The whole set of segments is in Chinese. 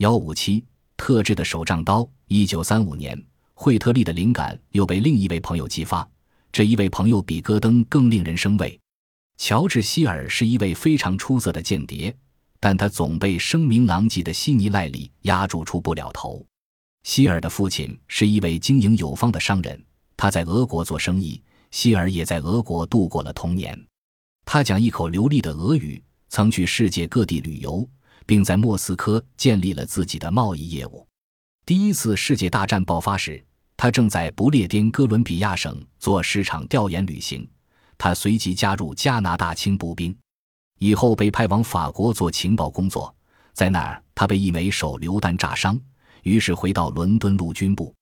幺五七特制的手杖刀。一九三五年，惠特利的灵感又被另一位朋友激发。这一位朋友比戈登更令人生畏。乔治·希尔是一位非常出色的间谍，但他总被声名狼藉的希尼·赖里压住出不了头。希尔的父亲是一位经营有方的商人，他在俄国做生意，希尔也在俄国度过了童年。他讲一口流利的俄语，曾去世界各地旅游，并在莫斯科建立了自己的贸易业务。第一次世界大战爆发时，他正在不列颠哥伦比亚省做市场调研旅行。他随即加入加拿大轻步兵，以后被派往法国做情报工作，在那儿他被一枚手榴弹炸伤。于是回到伦敦陆军部。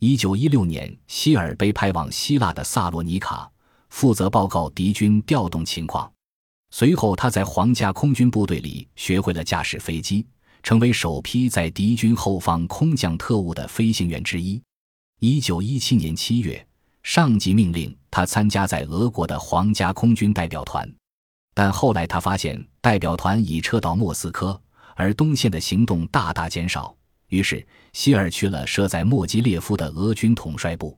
一九一六年，希尔被派往希腊的萨洛尼卡，负责报告敌军调动情况。随后，他在皇家空军部队里学会了驾驶飞机，成为首批在敌军后方空降特务的飞行员之一。一九一七年七月，上级命令他参加在俄国的皇家空军代表团，但后来他发现代表团已撤到莫斯科，而东线的行动大大减少。于是，希尔去了设在莫吉列夫的俄军统帅部。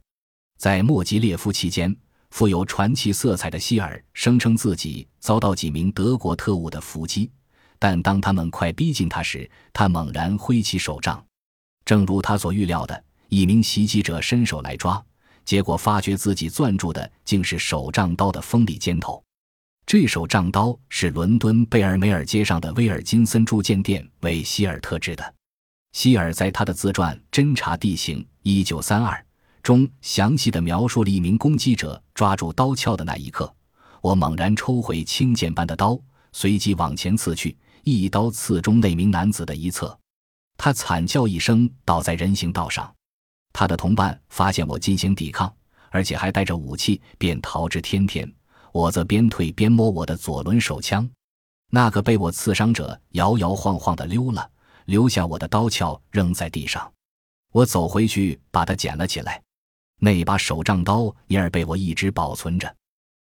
在莫吉列夫期间，富有传奇色彩的希尔声称自己遭到几名德国特务的伏击，但当他们快逼近他时，他猛然挥起手杖。正如他所预料的，一名袭击者伸手来抓，结果发觉自己攥住的竟是手杖刀的锋利尖头。这手杖刀是伦敦贝尔梅尔街上的威尔金森铸剑店为希尔特制的。希尔在他的自传《侦察地形1932》中详细的描述了一名攻击者抓住刀鞘的那一刻，我猛然抽回轻剑般的刀，随即往前刺去，一刀刺中那名男子的一侧，他惨叫一声，倒在人行道上。他的同伴发现我进行抵抗，而且还带着武器，便逃之天天。我则边退边摸我的左轮手枪。那个被我刺伤者摇摇晃晃地溜了。留下我的刀鞘扔在地上，我走回去把它捡了起来。那把手杖刀因而被我一直保存着。